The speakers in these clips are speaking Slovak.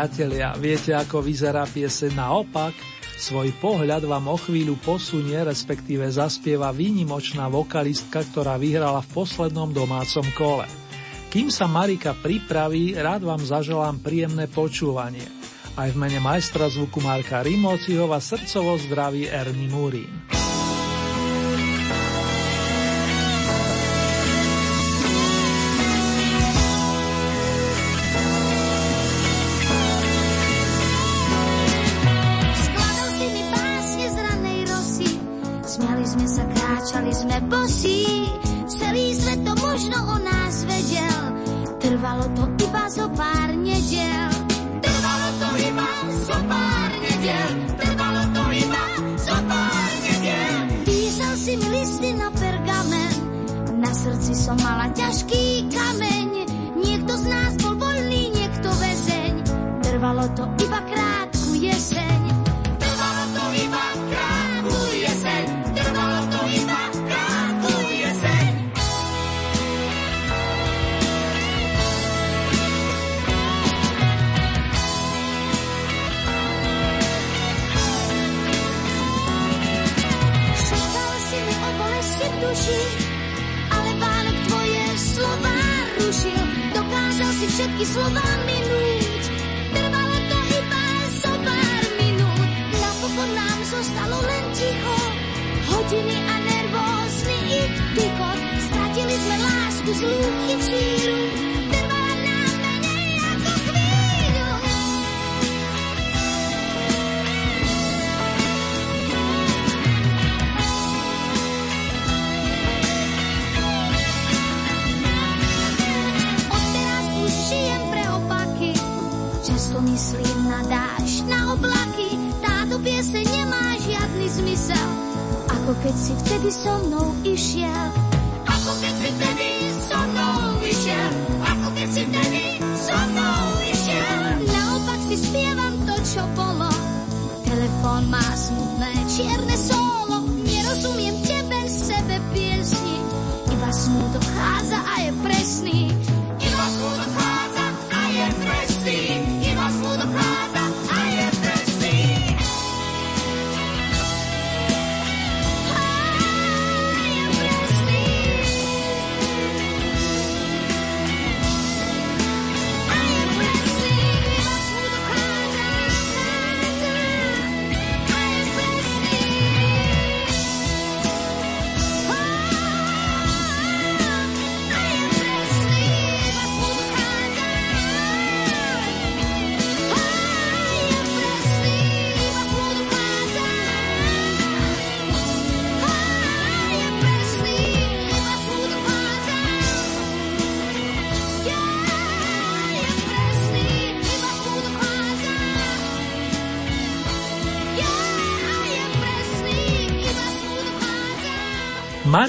Priatelia, viete, ako vyzerá piese naopak? Svoj pohľad vám o chvíľu posunie, respektíve zaspieva výnimočná vokalistka, ktorá vyhrala v poslednom domácom kole. Kým sa Marika pripraví, rád vám zaželám príjemné počúvanie. Aj v mene majstra zvuku Marka Rimociho srdcovo zdraví Ernie Murín. ťažký i slova minúť. To iba zo minút. Napokon nám zostalo len ticho, hodiny a nervózny ich tykot. Sme lásku. oblaky, táto pieseň nemá žiadny zmysel. Ako keď si vtedy so mnou išiel. Ako keď si vtedy so mnou išiel. Ako keď si vtedy so mnou išiel. Naopak si spievam to, čo bolo. Telefón má smutné čierne solo. Nerozumiem tebe, sebe piesni. Iba smutok chádza a je presný.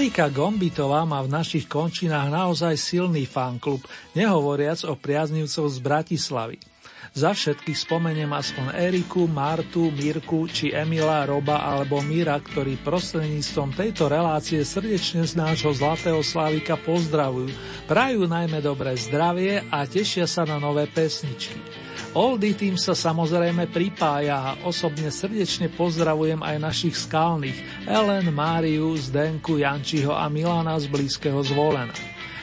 Marika Gombitová má v našich končinách naozaj silný fanklub, nehovoriac o priaznivcov z Bratislavy. Za všetkých spomeniem aspoň Eriku, Martu, Mirku či Emila, Roba alebo Mira, ktorí prostredníctvom tejto relácie srdečne z nášho Zlatého Slávika pozdravujú, prajú najmä dobré zdravie a tešia sa na nové pesničky. Oldy tým sa samozrejme pripája a osobne srdečne pozdravujem aj našich skalných Ellen, Máriu, Zdenku, Jančiho a Milana z blízkeho zvolena.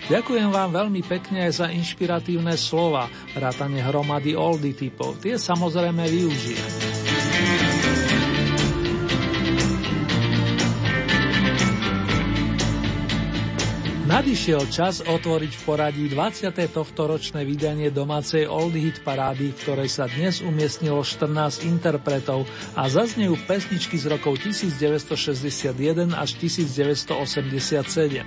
Ďakujem vám veľmi pekne aj za inšpiratívne slova, vrátane hromady oldy typov. Tie samozrejme využijem. Nadišiel čas otvoriť v poradí 20. tohto ročné vydanie domácej Oldie Hit parády, v ktorej sa dnes umiestnilo 14 interpretov a zaznejú pesničky z rokov 1961 až 1987.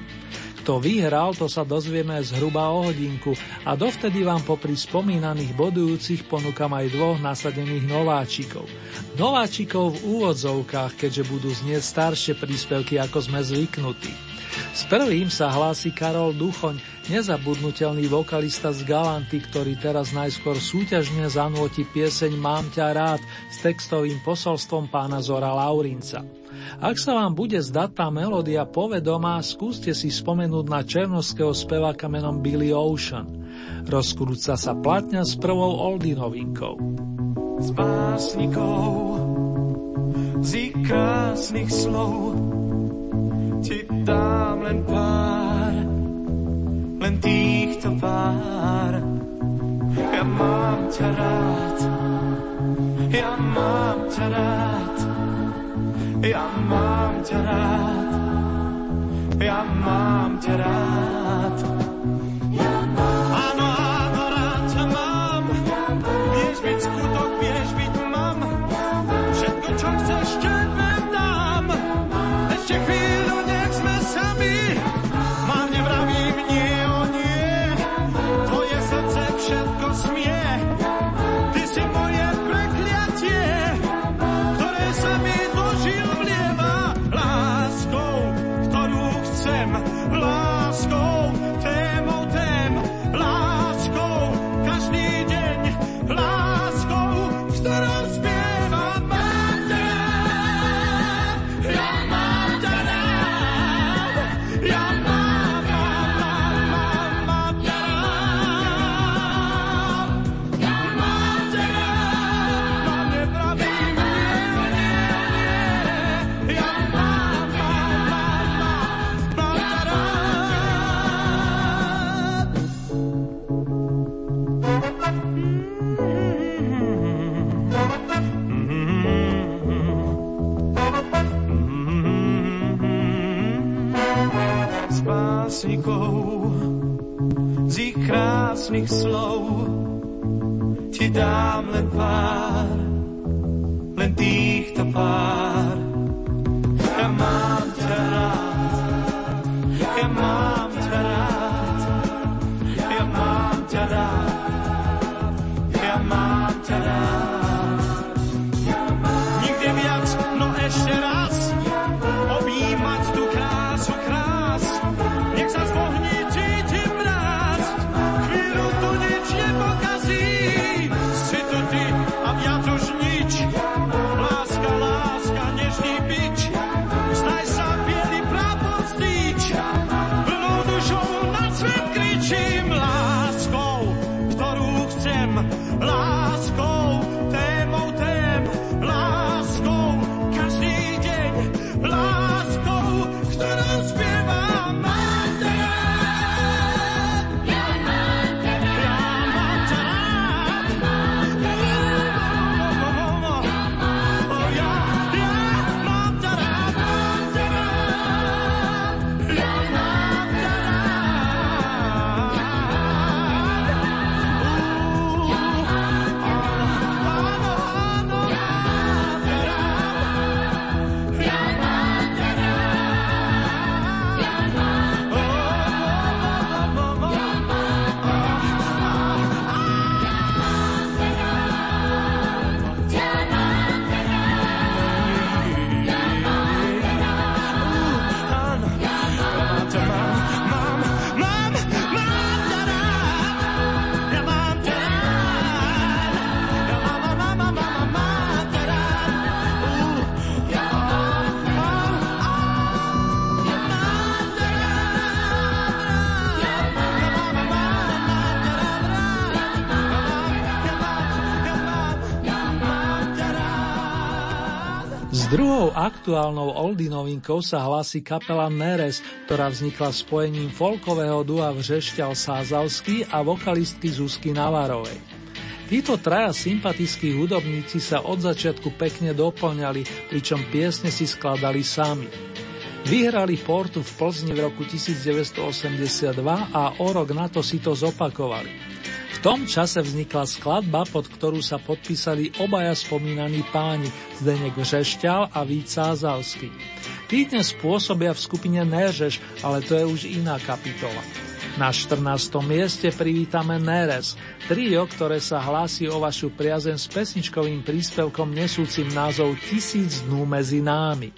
Kto Kto vyhral, to sa dozvieme zhruba o hodinku a dovtedy vám popri spomínaných bodujúcich ponúkam aj dvoch nasadených nováčikov. Nováčikov v úvodzovkách, keďže budú znieť staršie príspevky, ako sme zvyknutí. S prvým sa hlási Karol Duchoň, nezabudnutelný vokalista z Galanty, ktorý teraz najskôr súťažne zanúti pieseň Mám ťa rád s textovým posolstvom pána Zora Laurinca. Ak sa vám bude zdať tá melódia povedomá, skúste si spomenúť na černovského speváka menom Billy Ocean. Rozkrúca sa platňa s prvou oldie novinkou. Z básnikov, z krásnych slov ti dám len pár, len týchto pár. Ja mám ťa rád, ja mám ťa rád. Ja mám ťa rád, ja mám ťa rád. krásnych ti aktuálnou oldie novinkou sa hlási kapela Neres, ktorá vznikla spojením folkového dua Vřešťal Sázavský a vokalistky Zuzky Navarovej. Títo traja sympatickí hudobníci sa od začiatku pekne doplňali, pričom piesne si skladali sami. Vyhrali Portu v Plzni v roku 1982 a o rok na to si to zopakovali. Tom čase vznikla skladba, pod ktorú sa podpísali obaja spomínaní páni Zdenek Žešťal a Vít Sázalský. Tí dnes pôsobia v skupine Nežeš, ale to je už iná kapitola. Na 14. mieste privítame Neres, trio, ktoré sa hlási o vašu priazen s pesničkovým príspevkom nesúcim názov Tisíc dnú medzi námi.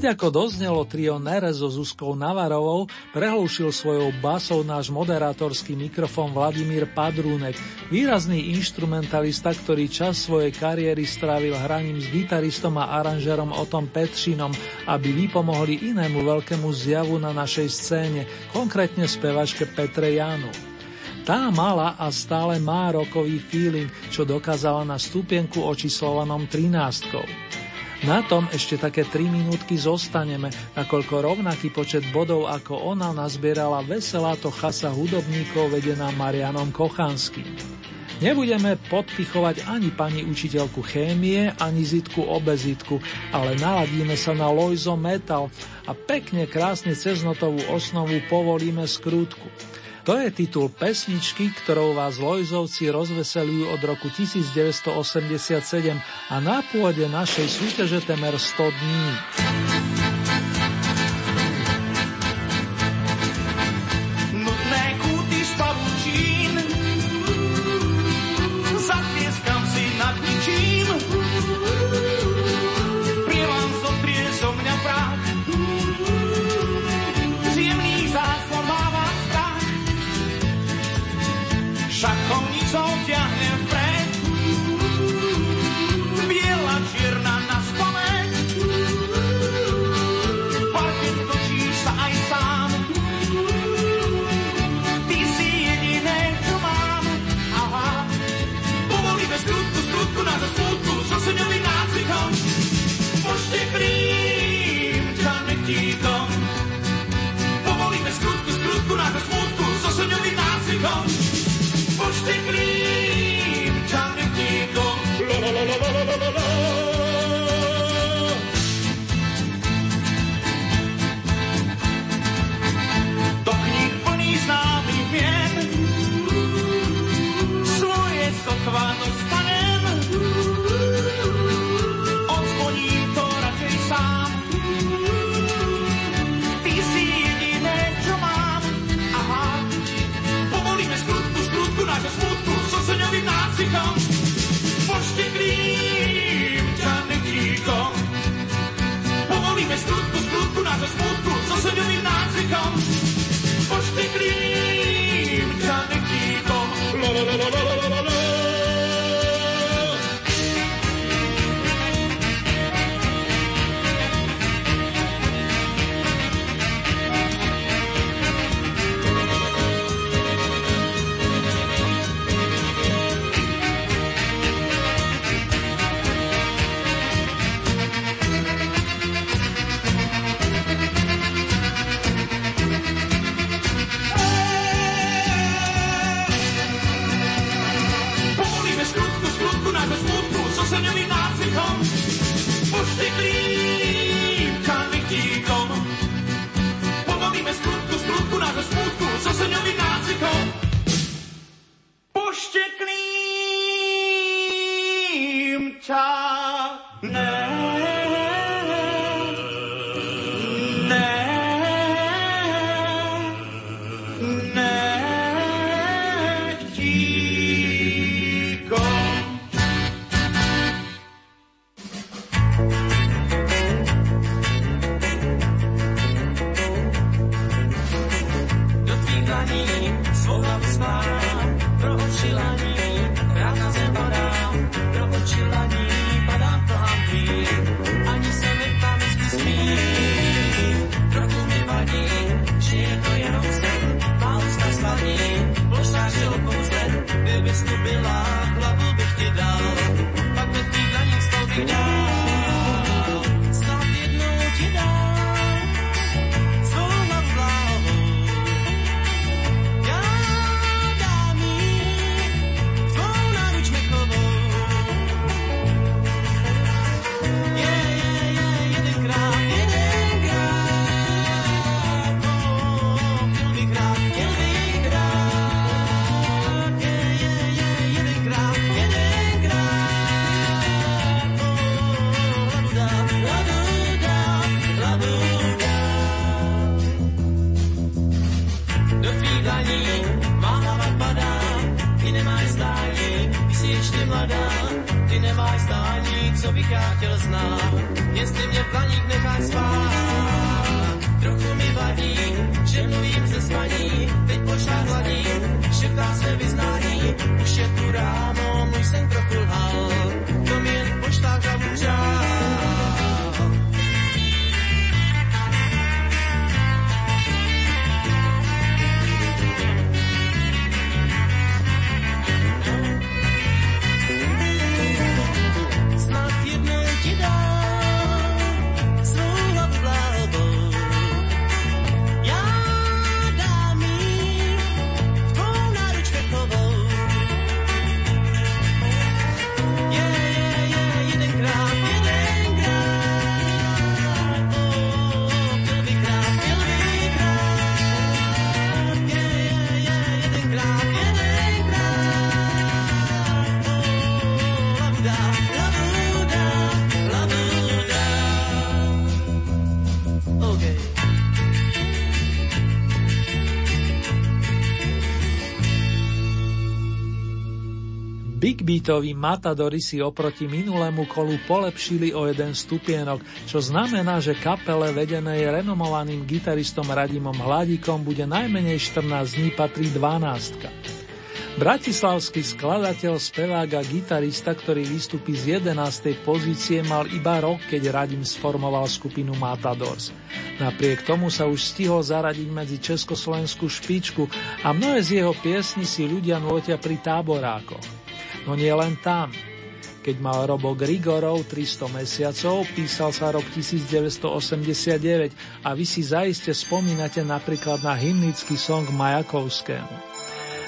Hneď ako doznelo trio Nere so Zuzkou Navarovou, prehlušil svojou basou náš moderátorský mikrofón Vladimír Padrúnek, výrazný instrumentalista, ktorý čas svojej kariéry strávil hraním s gitaristom a aranžerom Otom Petšinom, aby vypomohli inému veľkému zjavu na našej scéne, konkrétne spevačke Petre Janu. Tá mala a stále má rokový feeling, čo dokázala na stupienku očíslovanom 13. Na tom ešte také 3 minútky zostaneme, nakoľko rovnaký počet bodov ako ona nazbierala veselá to chasa hudobníkov vedená Marianom Kochanským. Nebudeme podpichovať ani pani učiteľku chémie, ani zitku obezitku, ale naladíme sa na Loizo Metal a pekne krásne cez notovú osnovu povolíme skrútku. To je titul pesničky, ktorou vás Lojzovci rozveselujú od roku 1987 a na pôde našej súťaže temer 100 dní. you nepřátel znám, jestli mě planík necháš spát. Trochu mi vadí, že mluvím ze spaní, teď pořád hladím, šeptá své vyznání, už je tu ráno, můj sen trochu lhal. Bytoví matadori si oproti minulému kolu polepšili o jeden stupienok, čo znamená, že kapele vedenej renomovaným gitaristom Radimom Hladíkom bude najmenej 14 dní patrí 12. Bratislavský skladateľ, spevák a gitarista, ktorý vystupí z 11. pozície, mal iba rok, keď Radim sformoval skupinu Matadors. Napriek tomu sa už stihol zaradiť medzi československú špičku a mnohé z jeho piesní si ľudia nôtia pri táborákoch. No nie len tam. Keď mal Robo Grigorov 300 mesiacov, písal sa rok 1989 a vy si zaiste spomínate napríklad na hymnický song Majakovskému.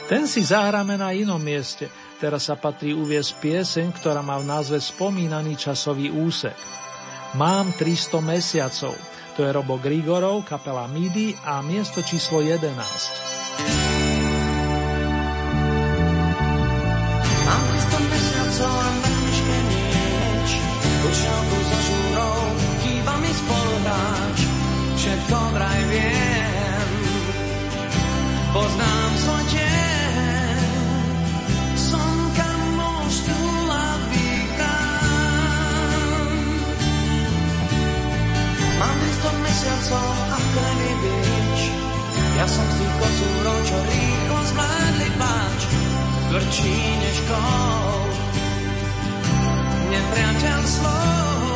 Ten si zahráme na inom mieste. Teraz sa patrí uviesť pieseň, ktorá má v názve spomínaný časový úsek. Mám 300 mesiacov. To je Robo Grigorov, kapela Midi a miesto číslo 11. poznám svoj deň. Som kamoš tu a vykám. Mám 300 mesiacov a krevý bič. Ja som z tých kocúrov, čo rýchlo zvládli páč. Tvrdší než kol. Nepriateľ slov.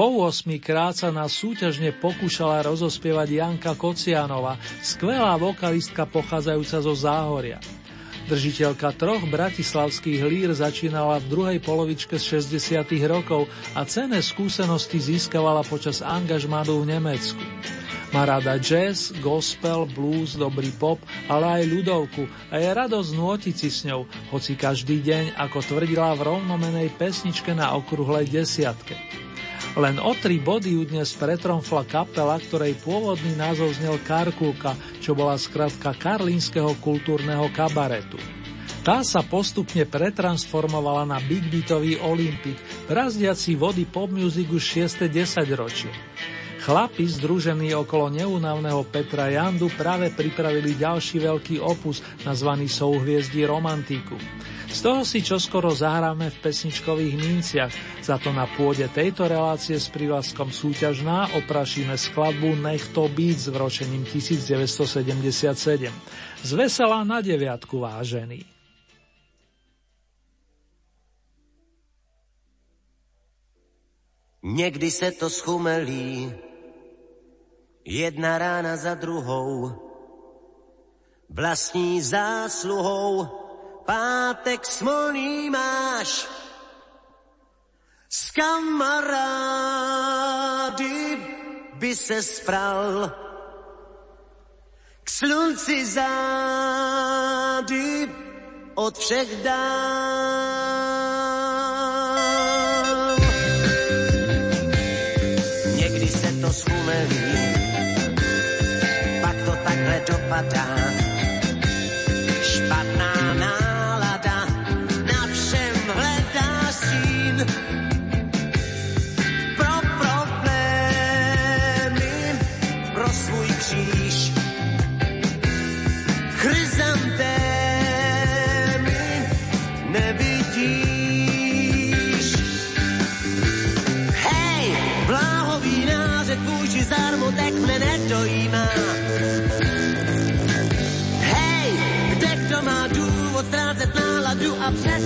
Po 8 krát sa nás súťažne pokúšala rozospievať Janka Kocianova, skvelá vokalistka pochádzajúca zo Záhoria. Držiteľka troch bratislavských lír začínala v druhej polovičke z 60. rokov a cenné skúsenosti získavala počas angažmánu v Nemecku. Má rada jazz, gospel, blues, dobrý pop, ale aj ľudovku a je radosť nôtiť si s ňou, hoci každý deň, ako tvrdila v rovnomenej pesničke na okrúhlej desiatke. Len o tri body ju dnes pretromfla kapela, ktorej pôvodný názov znel Karkulka, čo bola skratka Karlínskeho kultúrneho kabaretu. Tá sa postupne pretransformovala na Big Beatový Olympik, brazdiaci vody pop music už 6. 10 ročie. Chlapi združení okolo neúnavného Petra Jandu práve pripravili ďalší veľký opus nazvaný Souhviezdí romantiku. Z toho si čoskoro zahráme v pesničkových minciach, za to na pôde tejto relácie s prívlaskom súťažná oprašíme skladbu Nech to byť s vročením 1977. Z veselá na deviatku vážený. Někdy se to schumelí, jedna rána za druhou, vlastní zásluhou, pátek smolný máš, s kamarády by se spral, k slunci zády od všech dál.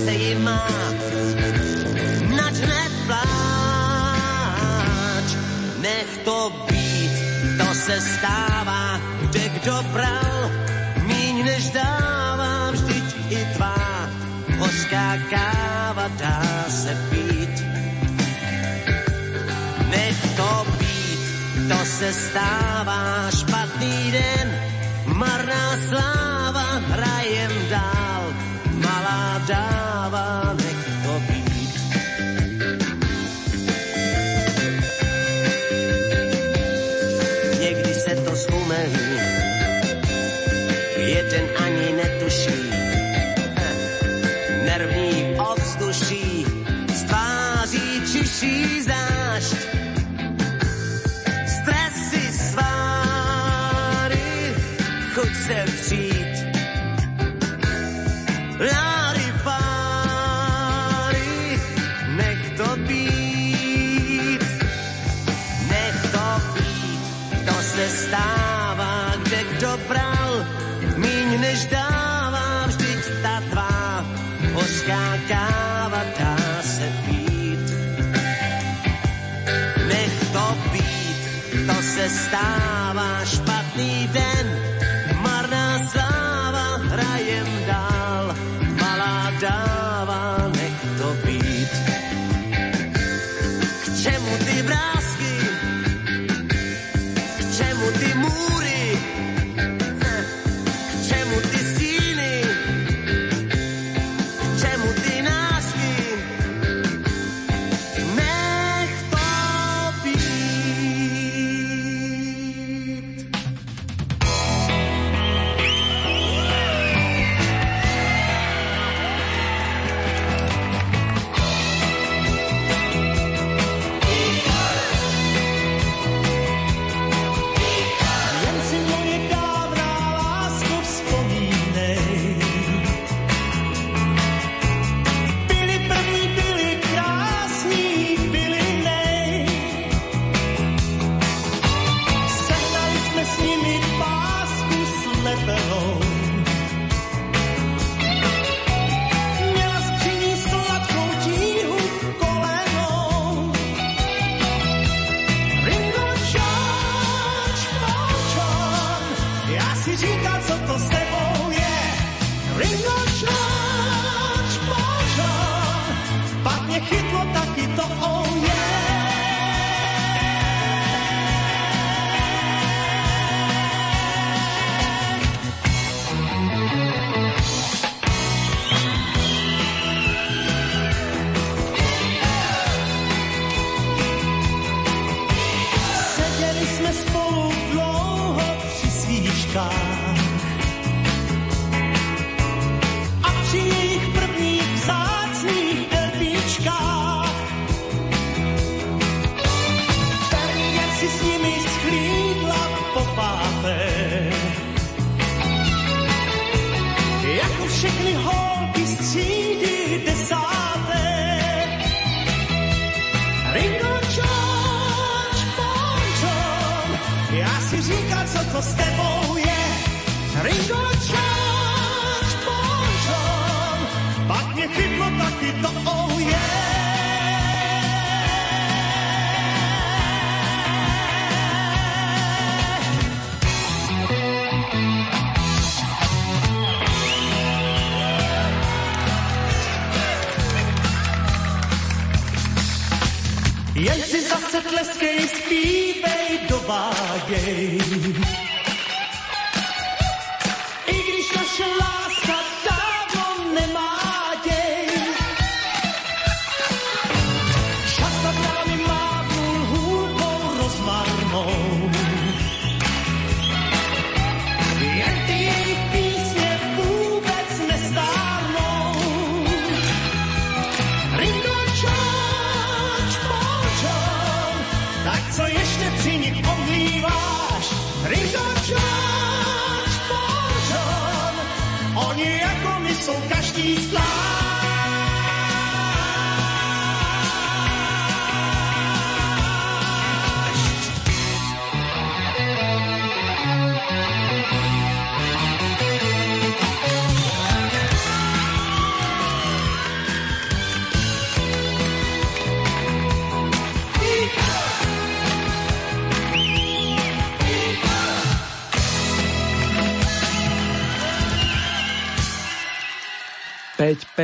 A přese ji má. Nač nepláč, nech to být, to se stává, kde kdo bral, míň než dává, vždyť i tvá hořká káva dá se pít. Nech to být, to se stává, špatný den, marná sláva,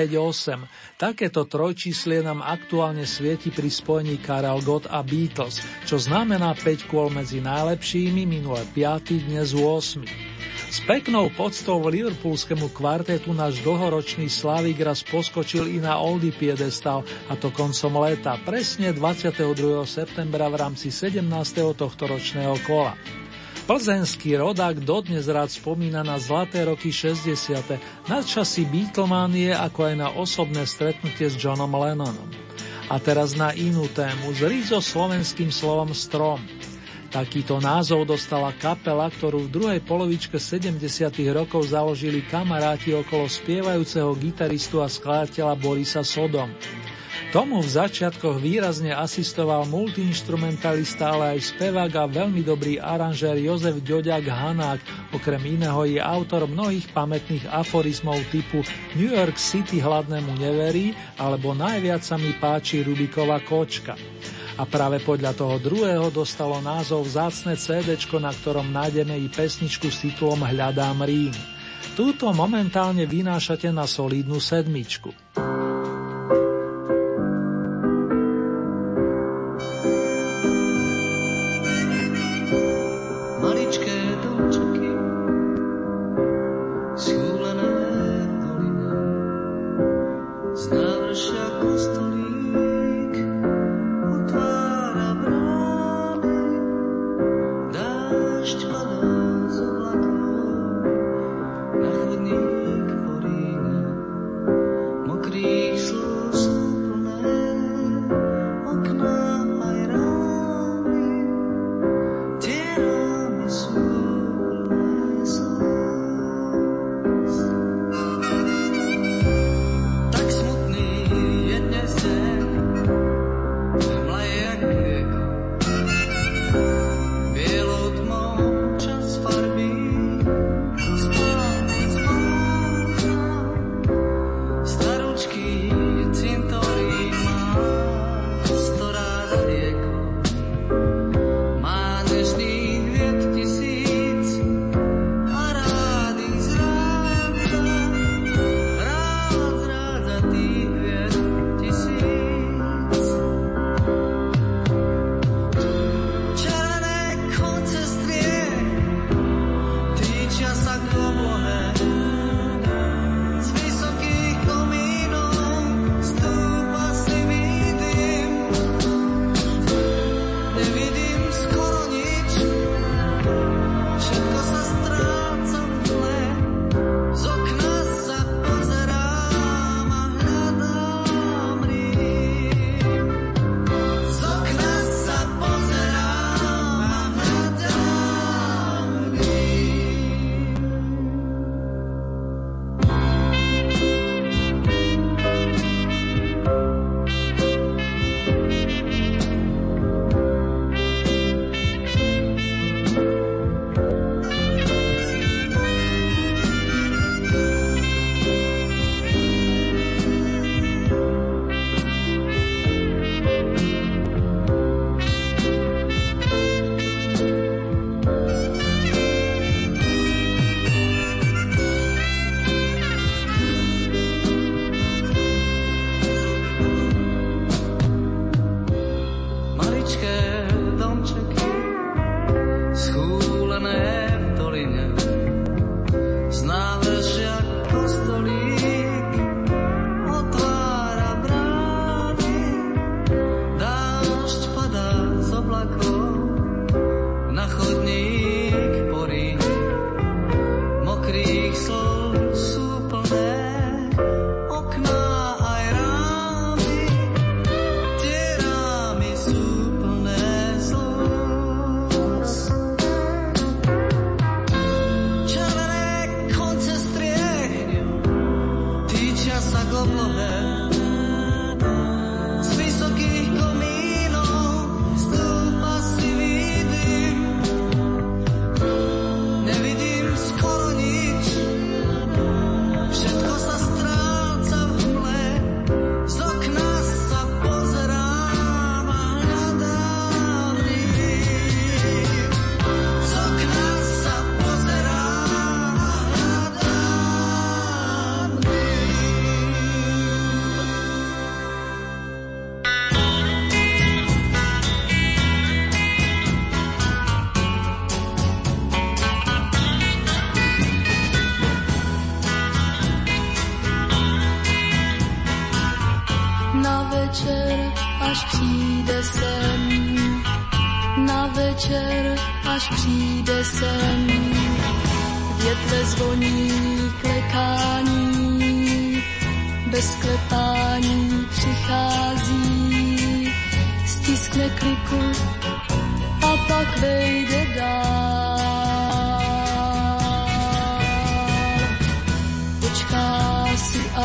5-8. Takéto trojčíslie nám aktuálne svieti pri spojení Karel Gott a Beatles, čo znamená 5 kôl medzi najlepšími, minulé 5, dnes 8. S peknou poctou v Liverpoolskému kvartetu náš dlhoročný Slavik raz poskočil i na Oldy piedestal, a to koncom leta, presne 22. septembra v rámci 17. tohto ročného kola. Plzenský rodák dodnes rád spomína na zlaté roky 60. na časy Beatlemanie ako aj na osobné stretnutie s Johnom Lennonom. A teraz na inú tému, s rízo slovenským slovom strom. Takýto názov dostala kapela, ktorú v druhej polovičke 70. rokov založili kamaráti okolo spievajúceho gitaristu a skladateľa Borisa Sodom. Tomu v začiatkoch výrazne asistoval multiinstrumentalista, ale aj spevák a veľmi dobrý aranžér Jozef Ďoďak Hanák, okrem iného je autor mnohých pamätných aforizmov typu New York City hladnému neverí alebo najviac sa mi páči Rubikova kočka. A práve podľa toho druhého dostalo názov vzácne CD, na ktorom nájdeme i pesničku s titulom Hľadám Rím. Túto momentálne vynášate na solidnú sedmičku. seems caught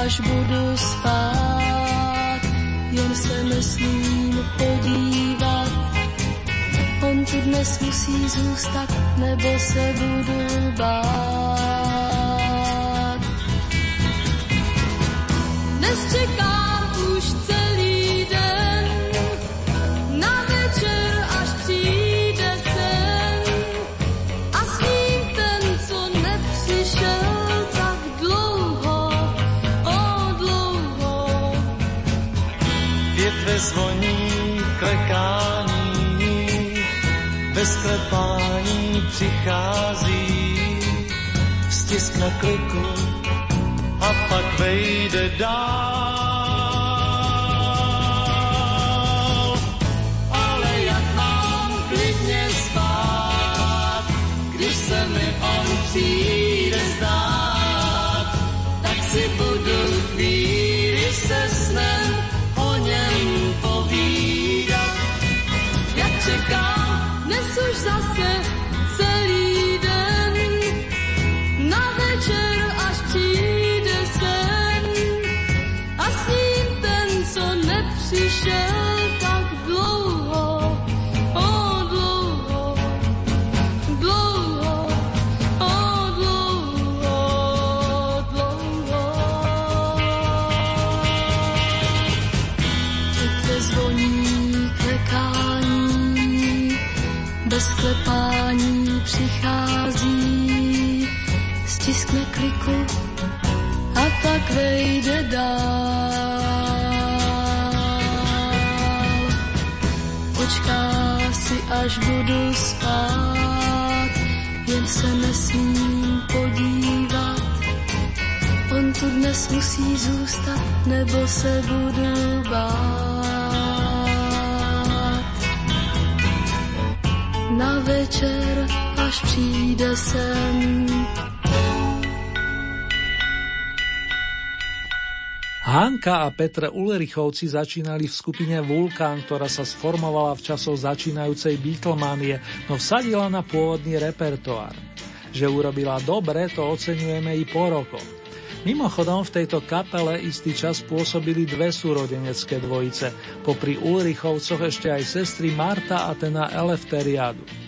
až budu spát, jen se nesmím podívat. On tu dnes musí zůstat, nebo se budu bát. Dnes čekám bez klepání přichází, stiskne kliku a pak vejde dál. Ale jak mám klidně spát, když se mi on přijde dál. Počká si, až budu spát, jen se nesmím podívat. On tu dnes musí zůstat, nebo se budu bát. Na večer, až přijde sen, Hanka a Petr Ulrichovci začínali v skupine Vulkán, ktorá sa sformovala v časoch začínajúcej Beatlemanie, no vsadila na pôvodný repertoár. Že urobila dobre, to oceňujeme i po rokoch. Mimochodom v tejto kapele istý čas pôsobili dve súrodenecké dvojice, popri Ulrichovcoch ešte aj sestry Marta a Tena Elefteriadu.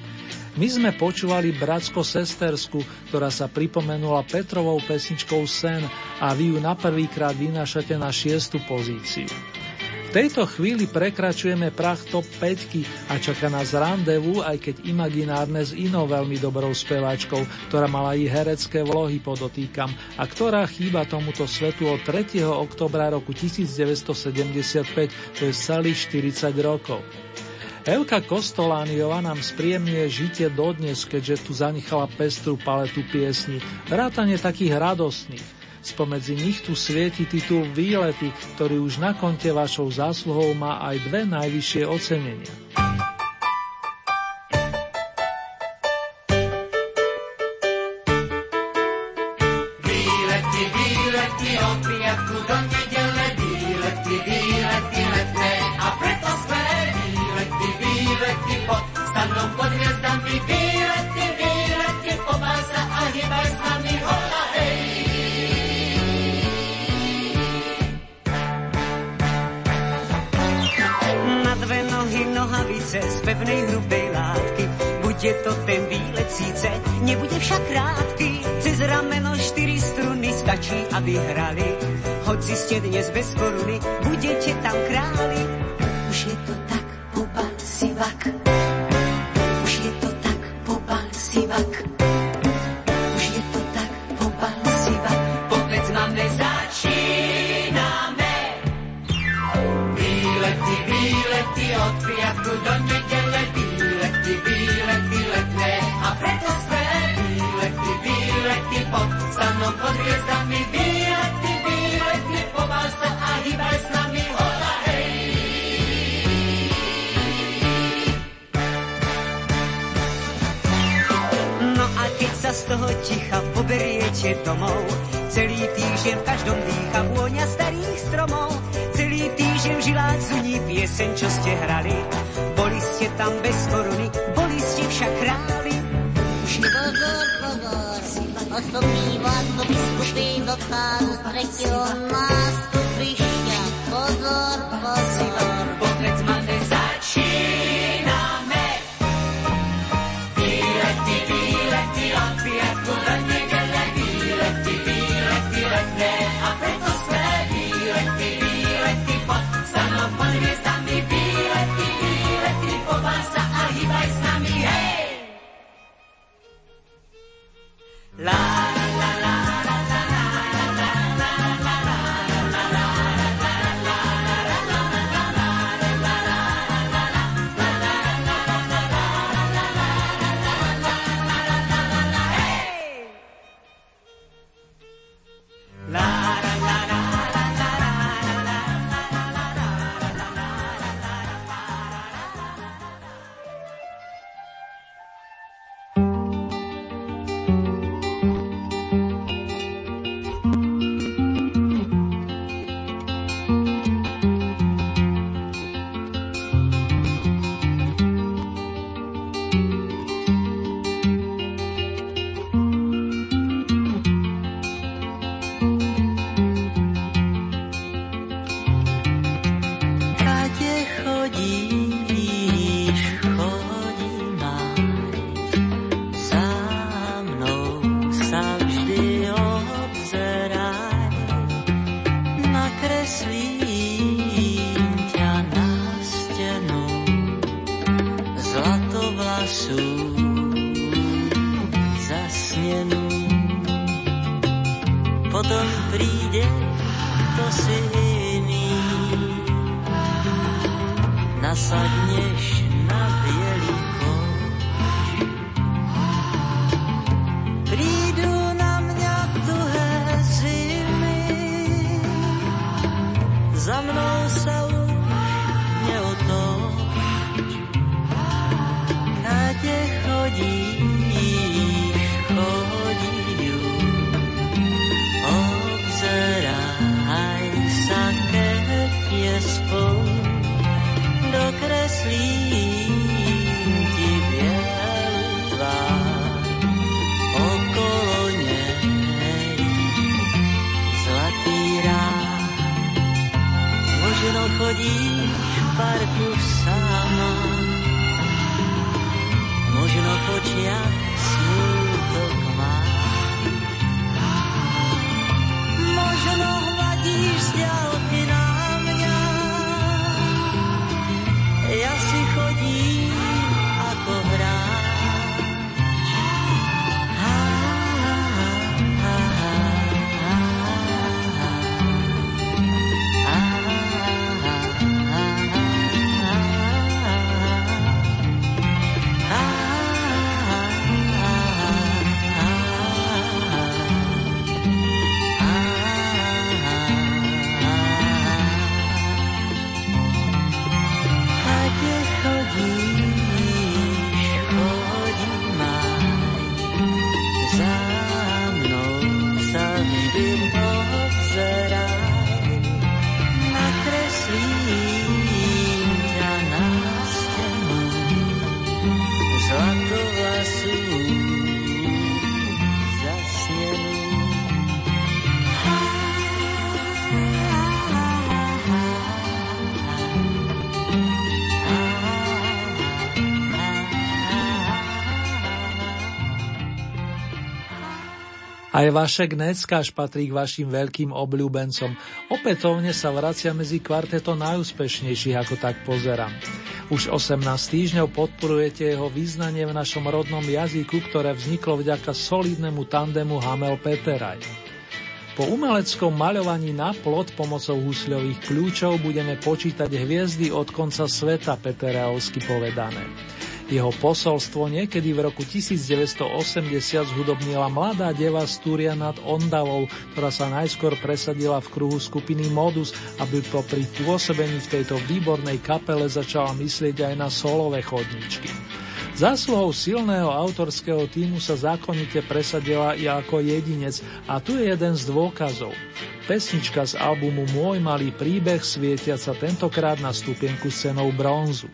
My sme počúvali Bratsko-Sestersku, ktorá sa pripomenula Petrovou pesničkou Sen a vy ju na prvýkrát vynášate na šiestu pozíciu. V tejto chvíli prekračujeme prach top 5 a čaká nás randevu, aj keď imaginárne s inou veľmi dobrou speváčkou, ktorá mala i herecké vlohy podotýkam a ktorá chýba tomuto svetu od 3. oktobra roku 1975, to je celých 40 rokov. Elka Kostolániova nám spríjemňuje žitie dodnes, keďže tu zanechala pestru paletu piesni, vrátane takých radostných. Spomedzi nich tu svieti titul Výlety, ktorý už na konte vašou zásluhou má aj dve najvyššie ocenenia. Aj Vašek Neckáš patrí k vašim veľkým obľúbencom. Opätovne sa vracia medzi kvarteto najúspešnejších, ako tak pozerám. Už 18 týždňov podporujete jeho význanie v našom rodnom jazyku, ktoré vzniklo vďaka solidnému tandemu Hamel Peteraj. Po umeleckom maľovaní na plot pomocou husľových kľúčov budeme počítať hviezdy od konca sveta Peterajovsky povedané. Jeho posolstvo niekedy v roku 1980 zhudobnila mladá deva z Túria nad Ondavou, ktorá sa najskôr presadila v kruhu skupiny Modus, aby popri pôsobení v tejto výbornej kapele začala myslieť aj na solové chodničky. Zásluhou silného autorského týmu sa zákonite presadila i ako jedinec a tu je jeden z dôkazov. Pesnička z albumu Môj malý príbeh svietiaca tentokrát na stupienku s cenou bronzu.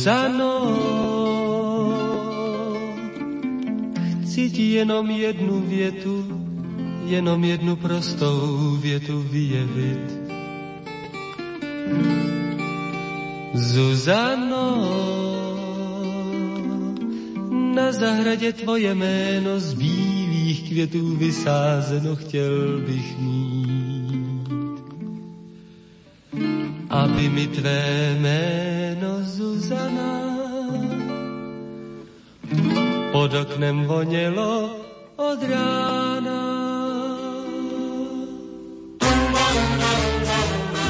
Zuzano, chci ti jenom jednu větu, jenom jednu prostou větu vyjevit. Zuzano, na zahradě tvoje jméno z bílých květů vysázeno chtěl bych mít. Aby mi tvé jméno Zuzana pod oknem vonělo od rána.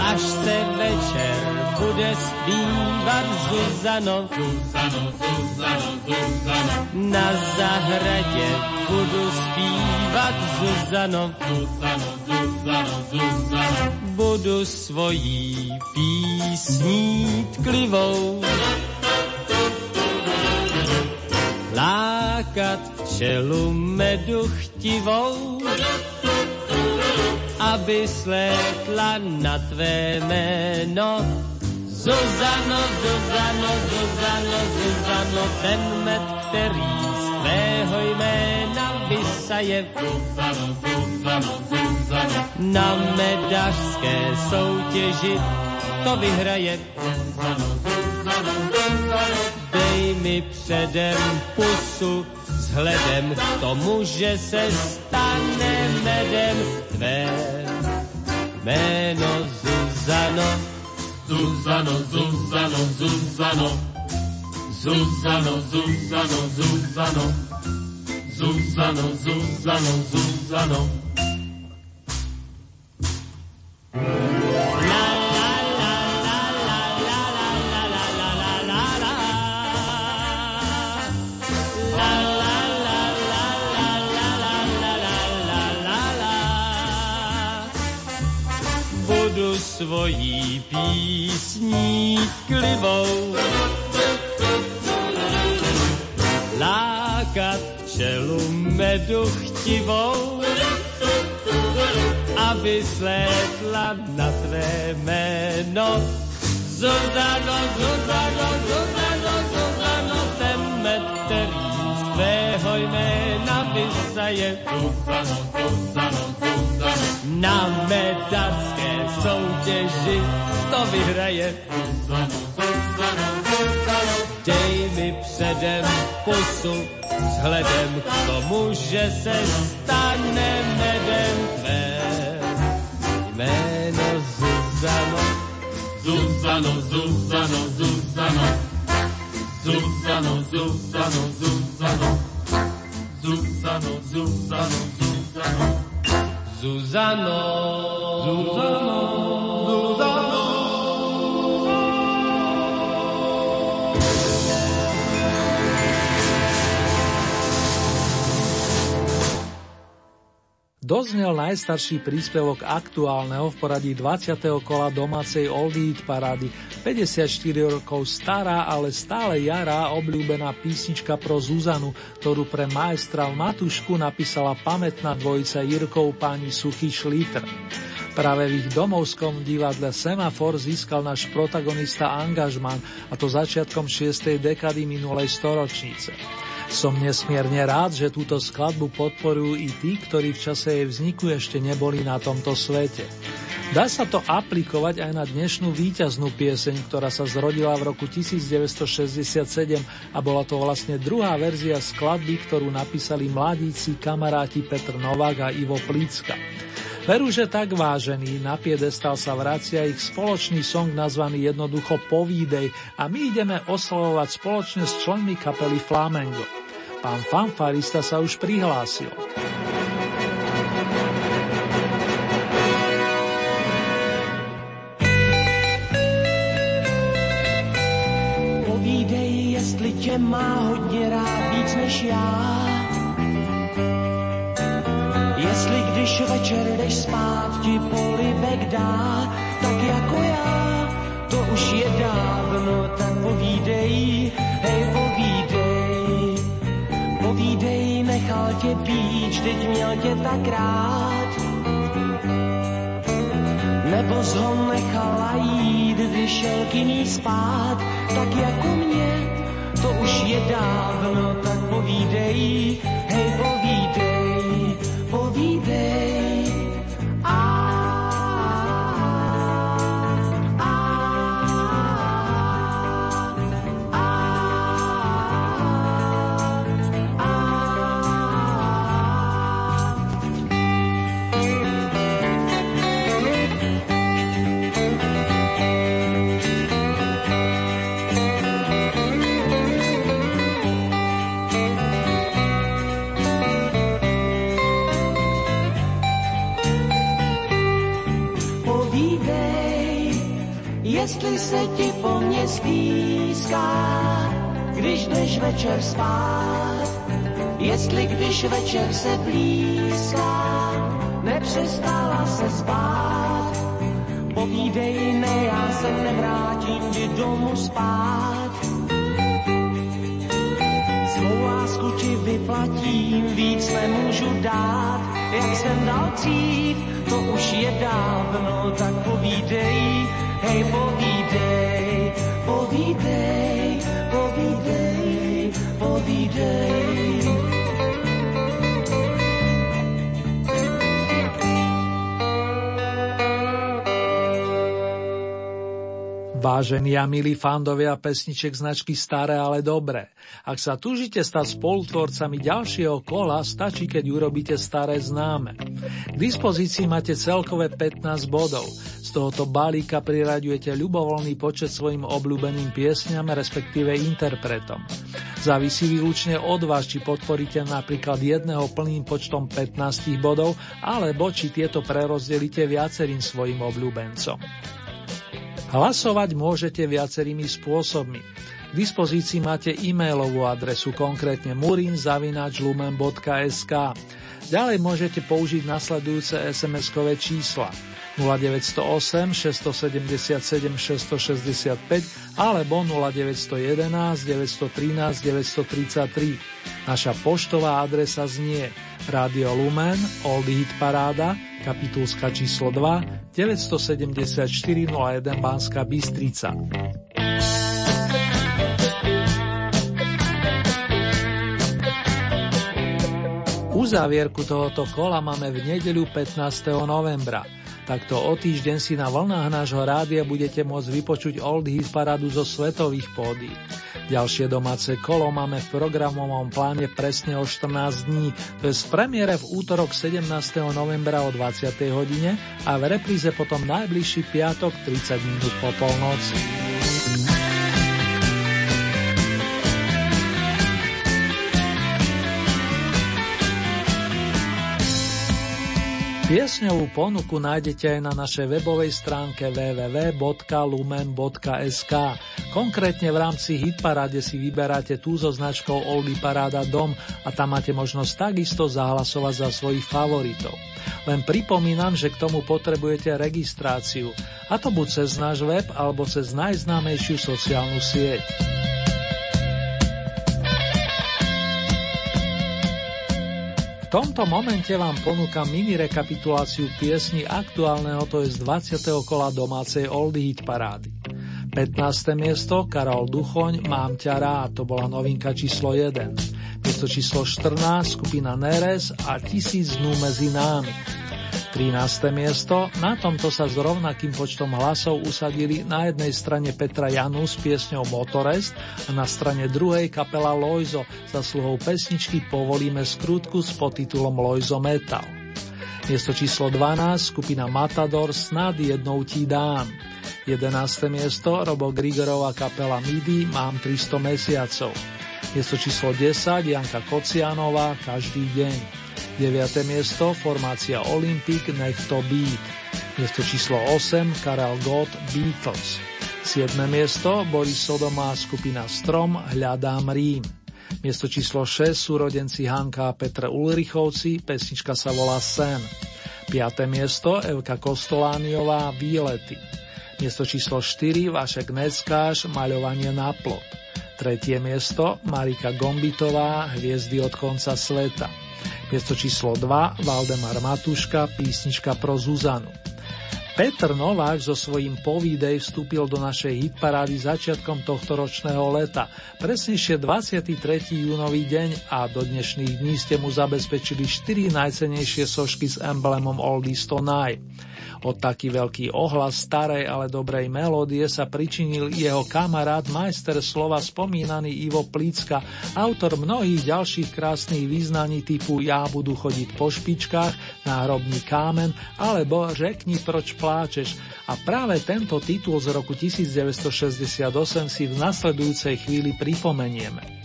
Až se večer bude zpívat Zuzano. Zuzano, Zuzano, Zuzano. Na zahradě budu zpívat Zuzano. Zuzano, Zuzano, Zuzano. Budu svojí písní tklivou lákat včelu medu chtivou, aby slétla na tvé jméno. Zuzano, Zuzano, Zuzano, Zuzano, ten med, který z tvého jména vysaje. Na medařské soutěži to vyhraje. Dej mi předem pusu, vzhledem k tomu, že se stane medem tvé jméno Zuzano. Zuzano, Zuzano, Zuzano. Zuzano, Zuzano, Zuzano. Zuzano, Zuzano, Zuzano. Budu svojí písní klivou lákat včelu medu chtivou, aby slétla na tvé jméno. Zuzano, Zuzano, Zuzano, Zuzano, ten med, který z tvého jména vysaje. Zuzano, Zuzano, Zuzano. Na medařské soutěži to vyhraje. Zuzano, Zuzano. Dej mi předem pusu, vzhledem k tomu, že se stane medem tvé jméno Zuzano. Zuzano, Zuzano, Zuzano. Zuzano, Zuzano, Zuzano. Zuzano, Zuzano, Zuzano. Zuzano, Zuzano. Doznel najstarší príspevok aktuálneho v poradí 20. kola domácej Oldie Hit parády, 54 rokov stará, ale stále jará obľúbená písnička pro Zuzanu, ktorú pre majstra Matušku napísala pamätná dvojica Jirkov pani Suchý Šlítr. Práve v ich domovskom divadle Semafor získal náš protagonista angažman, a to začiatkom 6. dekady minulej storočnice. Som nesmierne rád, že túto skladbu podporujú i tí, ktorí v čase jej vzniku ešte neboli na tomto svete. Dá sa to aplikovať aj na dnešnú víťaznú pieseň, ktorá sa zrodila v roku 1967 a bola to vlastne druhá verzia skladby, ktorú napísali mladíci kamaráti Petr Novák a Ivo Plícka. Veru, že tak vážený, na piedestal sa vracia ich spoločný song nazvaný jednoducho Povídej a my ideme oslovovať spoločne s členmi kapely Flamengo. Pán fanfarista sa už prihlásil. Povídej, jestli tě má hodně rád víc než já. Jestli když večer jdeš spát, ti polibek dá, tak jako já, to už je dávno, tak povídej, tě pít, teď měl tě tak rád. Nebo ho nechala jít, když šel k jiný spát, tak jako mě, to už je dávno, tak povídej, hej povídej, jestli se ti po mně stýská, když jdeš večer spát, jestli když večer se blízká, nepřestala se spát. Povídej, ne, já se nevrátím ti domů spát. Svou lásku ti vyplatím, víc nemůžu dát, jak jsem dal dřív, to už je dávno, tak povídej, hej, povídej, povídej, povídej, povídej. Vážení a milí fandovia pesniček značky Staré, ale dobré. Ak sa túžite stať spolutvorcami ďalšieho kola, stačí, keď urobíte staré známe. K dispozícii máte celkové 15 bodov. Z tohoto balíka priraďujete ľubovoľný počet svojim obľúbeným piesňam, respektíve interpretom. Závisí výlučne od vás, či podporíte napríklad jedného plným počtom 15 bodov, alebo či tieto prerozdelíte viacerým svojim obľúbencom. Hlasovať môžete viacerými spôsobmi. K dispozícii máte e-mailovú adresu, konkrétne murinzavinačlumen.sk. Ďalej môžete použiť nasledujúce SMS-kové čísla 0908 677 665 alebo 0911 913 933. Naša poštová adresa znie Radio Lumen, Old Hit Paráda, kapitulska číslo 2, 974 01 Banská Bystrica. Uzávierku tohoto kola máme v nedeľu 15. novembra. Takto o týždeň si na vlnách nášho rádia budete môcť vypočuť Old Hit parádu zo svetových pódy. Ďalšie domáce kolo máme v programovom pláne presne o 14 dní, to je z premiére v útorok 17. novembra o 20. hodine a v repríze potom najbližší piatok 30 minút po polnoci. Piesňovú ponuku nájdete aj na našej webovej stránke www.lumen.sk. Konkrétne v rámci Hitparáde si vyberáte tú so značkou Oldy Paráda Dom a tam máte možnosť takisto zahlasovať za svojich favoritov. Len pripomínam, že k tomu potrebujete registráciu, a to buď cez náš web alebo cez najznámejšiu sociálnu sieť. Tomto momente vám ponúkam mini rekapituláciu piesni aktuálneho, to je z 20. kola domácej Oldie Hit parády. 15. miesto Karol Duchoň Mám ťa rád, to bola novinka číslo 1. Miesto číslo 14 skupina Neres a Tisíc dnú medzi námi. 13. miesto, na tomto sa s rovnakým počtom hlasov usadili na jednej strane Petra Janu s piesňou Motorest a na strane druhej kapela Lojzo za sluhou pesničky Povolíme skrutku s podtitulom Lojzo Metal. Miesto číslo 12 skupina Matador Snad jednou ti dám. 11. miesto Robo Grigorová kapela MIDI Mám 300 mesiacov. Miesto číslo 10 Janka Kocianová Každý deň. 9. miesto formácia Olympic Nech to beat. Miesto číslo 8 Karel Gott Beatles. 7. miesto Boris Sodoma skupina Strom Hľadám Rím. Miesto číslo 6 sú rodenci Hanka a Petr Ulrichovci, pesnička sa volá Sen. 5. miesto Evka Kostolániová Výlety. Miesto číslo 4 Vašek Neckáš Maľovanie na plot. Tretie miesto Marika Gombitová Hviezdy od konca sveta. Miesto číslo 2 Valdemar Matuška, písnička pro Zuzanu. Petr Novák so svojím Povídej vstúpil do našej hitparády začiatkom tohto ročného leta, presnejšie 23. júnový deň a do dnešných dní ste mu zabezpečili 4 najcenejšie sošky s emblemom Oldies Tonight. O taký veľký ohlas starej, ale dobrej melódie sa pričinil jeho kamarát, majster slova spomínaný Ivo Plícka, autor mnohých ďalších krásnych význaní typu Ja budu chodiť po špičkách, Náhrobný kámen alebo Řekni proč pláčeš. A práve tento titul z roku 1968 si v nasledujúcej chvíli pripomenieme.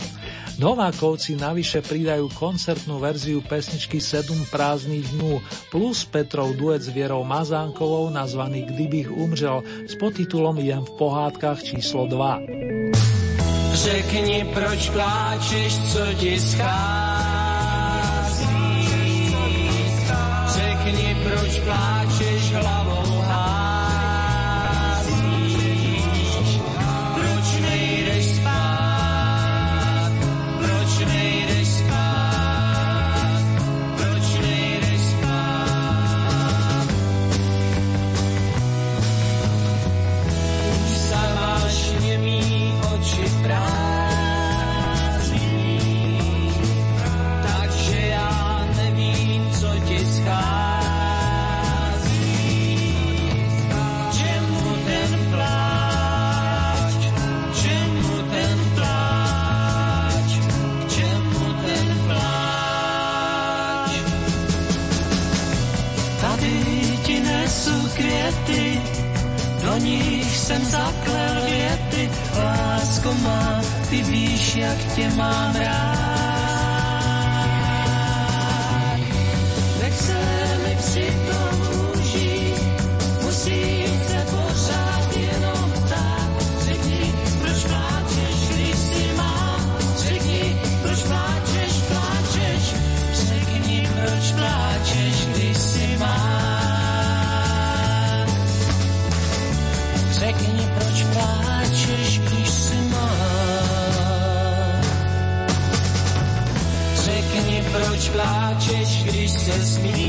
Novákovci navyše pridajú koncertnú verziu pesničky 7 prázdnych dnú plus Petrov duet s Vierou Mazánkovou nazvaný Kdybych umřel s podtitulom Jem v pohádkach číslo 2. Řekni, proč pláčeš, co ti schází. Řekni, proč pláčeš, jsem zaklel věty, lásko má, ty víš, jak tě mám rád. just me.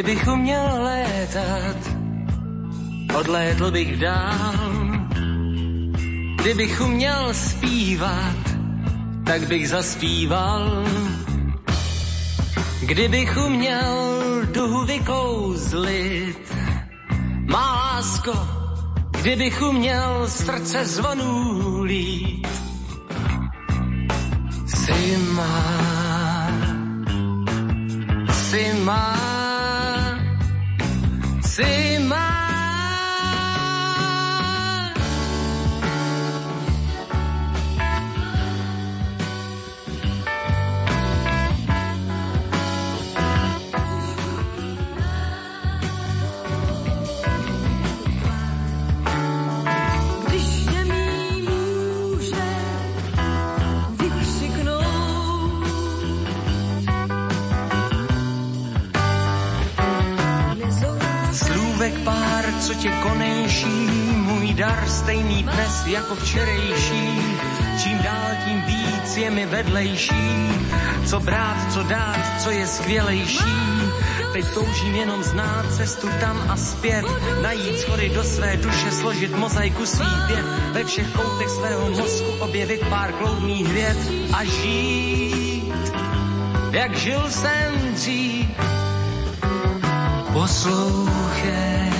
Kdybych uměl létat, odlétl bych dál. Kdybych uměl zpívat, tak bych zaspíval. Kdybych uměl duhu vykouzlit, má lásko, kdybych uměl srdce zvonů Slůvek pár, co tě konejší, můj dar stejný dnes jako včerejší. Čím dál tím víc je mi vedlejší, co brát, co dát, co je skvělejší. Teď toužím jenom znát cestu tam a zpět, najít schody do své duše, složit mozaiku svých věd, ve všech koutech svého mozku objevit pár kloudných hvěd a žít, jak žil jsem dřív. Poslouchej.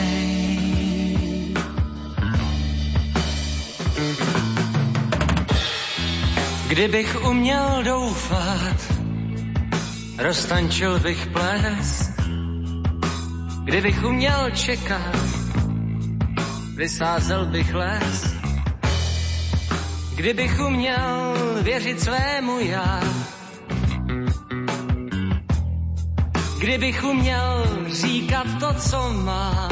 Kdybych uměl doufat, roztančil bych ples. Kdybych uměl čekat, vysázel bych les. Kdybych uměl věřit svému já, kdybych uměl říkat to, co má,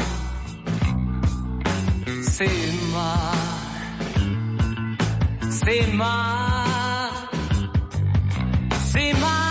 si má, si má, si má.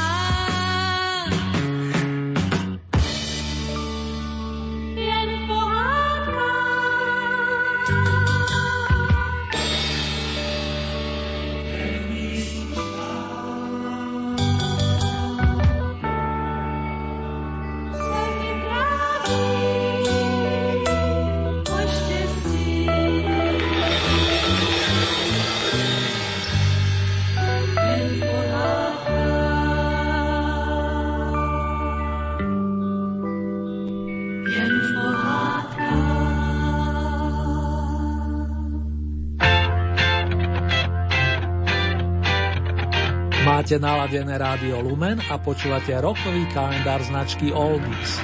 Máte naladené rádio Lumen a počúvate rokový kalendár značky Oldies.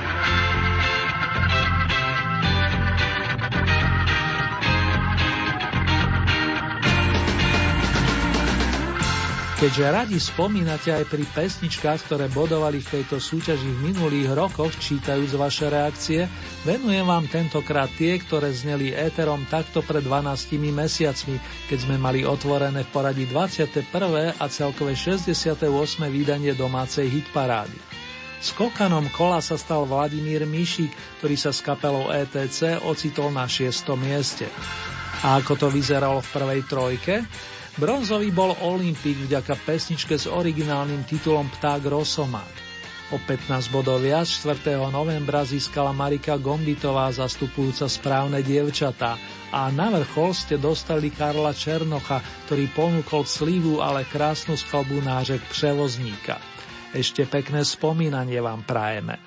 Keďže radi spomínate aj pri pesničkách, ktoré bodovali v tejto súťaži v minulých rokoch, čítajúc vaše reakcie, venujem vám tentokrát tie, ktoré zneli éterom takto pred 12 mesiacmi, keď sme mali otvorené v poradí 21. a celkové 68. vydanie domácej hitparády. Skokanom kola sa stal Vladimír Mišík, ktorý sa s kapelou ETC ocitol na 6. mieste. A ako to vyzeralo v prvej trojke? Bronzový bol Olympik vďaka pesničke s originálnym titulom Pták Rosomák. O 15 bodov viac 4. novembra získala Marika Gombitová zastupujúca správne dievčatá a na vrchol ste dostali Karla Černocha, ktorý ponúkol slivu, ale krásnu skalbu nážek převozníka. Ešte pekné spomínanie vám prajeme.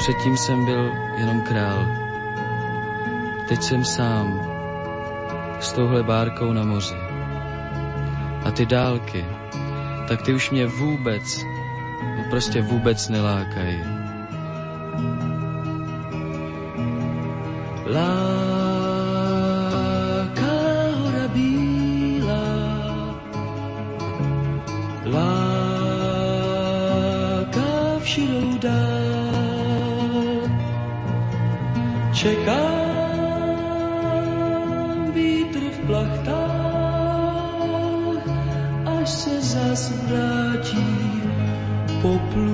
Předtím jsem byl jenom král. Teď jsem sám s touhle bárkou na moři. A ty dálky, tak ty už mě vůbec, no prostě vůbec nelákají. Love Čekám vítr v plachtách, až se zas vrátí poplu.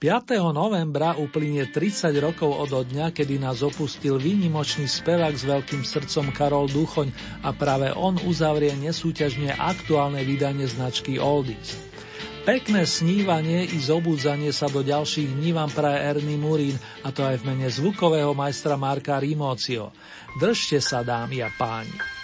5. novembra uplynie 30 rokov od dňa, kedy nás opustil výnimočný spevák s veľkým srdcom Karol Duchoň a práve on uzavrie nesúťažne aktuálne vydanie značky Oldies. Pekné snívanie i zobudzanie sa do ďalších dní vám praje Ernie Murín, a to aj v mene zvukového majstra Marka Rimócio. Držte sa, dámy a páni.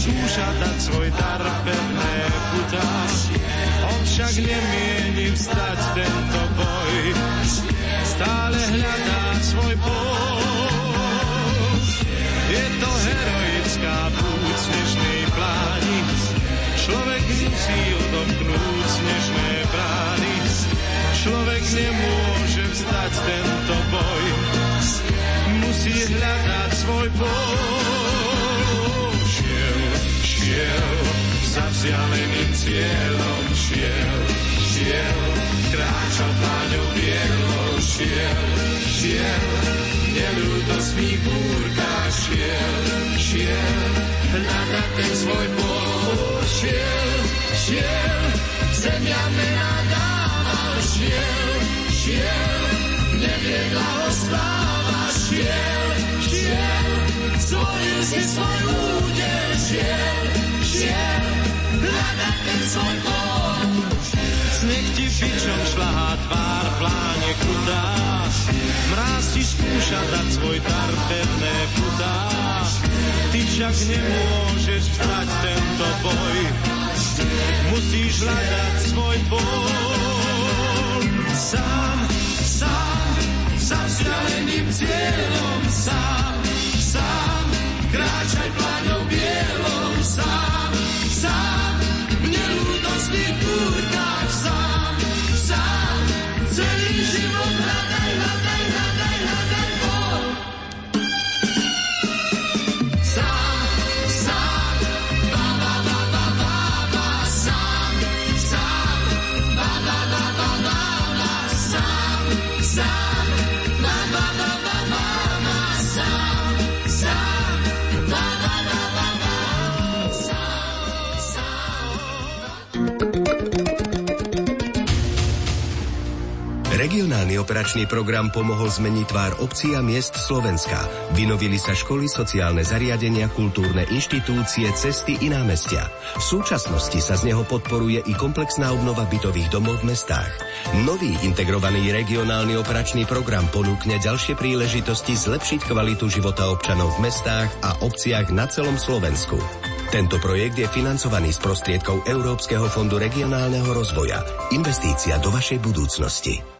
Skúša dať svoj dar, pevné putá. On však nemieni vstať tento boj, stále hľadá svoj pol. Je to heroická púť snežnej pláni, človek musí odomknúť snežné brány. Človek nemôže vstať tento boj, musí hľadať vzdialeným cieľom šiel, šiel, kráčal pláňou bielou, šiel, šiel, v nelútostných búrkach šiel, šiel, hľadať ten svoj pol. Šiel, šiel, zemia mena dával, šiel, šiel, neviedla ho sláva, šiel, šiel, zvolil si svoj údel, šiel, šiel, hľadať ten svoj pol. Sneh ti bičom šľahá tvár, pláne krutá, mráz ti skúša dať svoj dar, pevné putá. Ty však nemôžeš vstať tento boj, musíš hľadať svoj bol. Sám, sám, za vzdialeným cieľom, sám, sám, kráčaj pláňou bielou, sám, Sfântul Naș. Regionálny operačný program pomohol zmeniť tvár obcí a miest Slovenska. Vynovili sa školy, sociálne zariadenia, kultúrne inštitúcie, cesty i námestia. V súčasnosti sa z neho podporuje i komplexná obnova bytových domov v mestách. Nový integrovaný regionálny operačný program ponúkne ďalšie príležitosti zlepšiť kvalitu života občanov v mestách a obciach na celom Slovensku. Tento projekt je financovaný z prostriedkov Európskeho fondu regionálneho rozvoja. Investícia do vašej budúcnosti.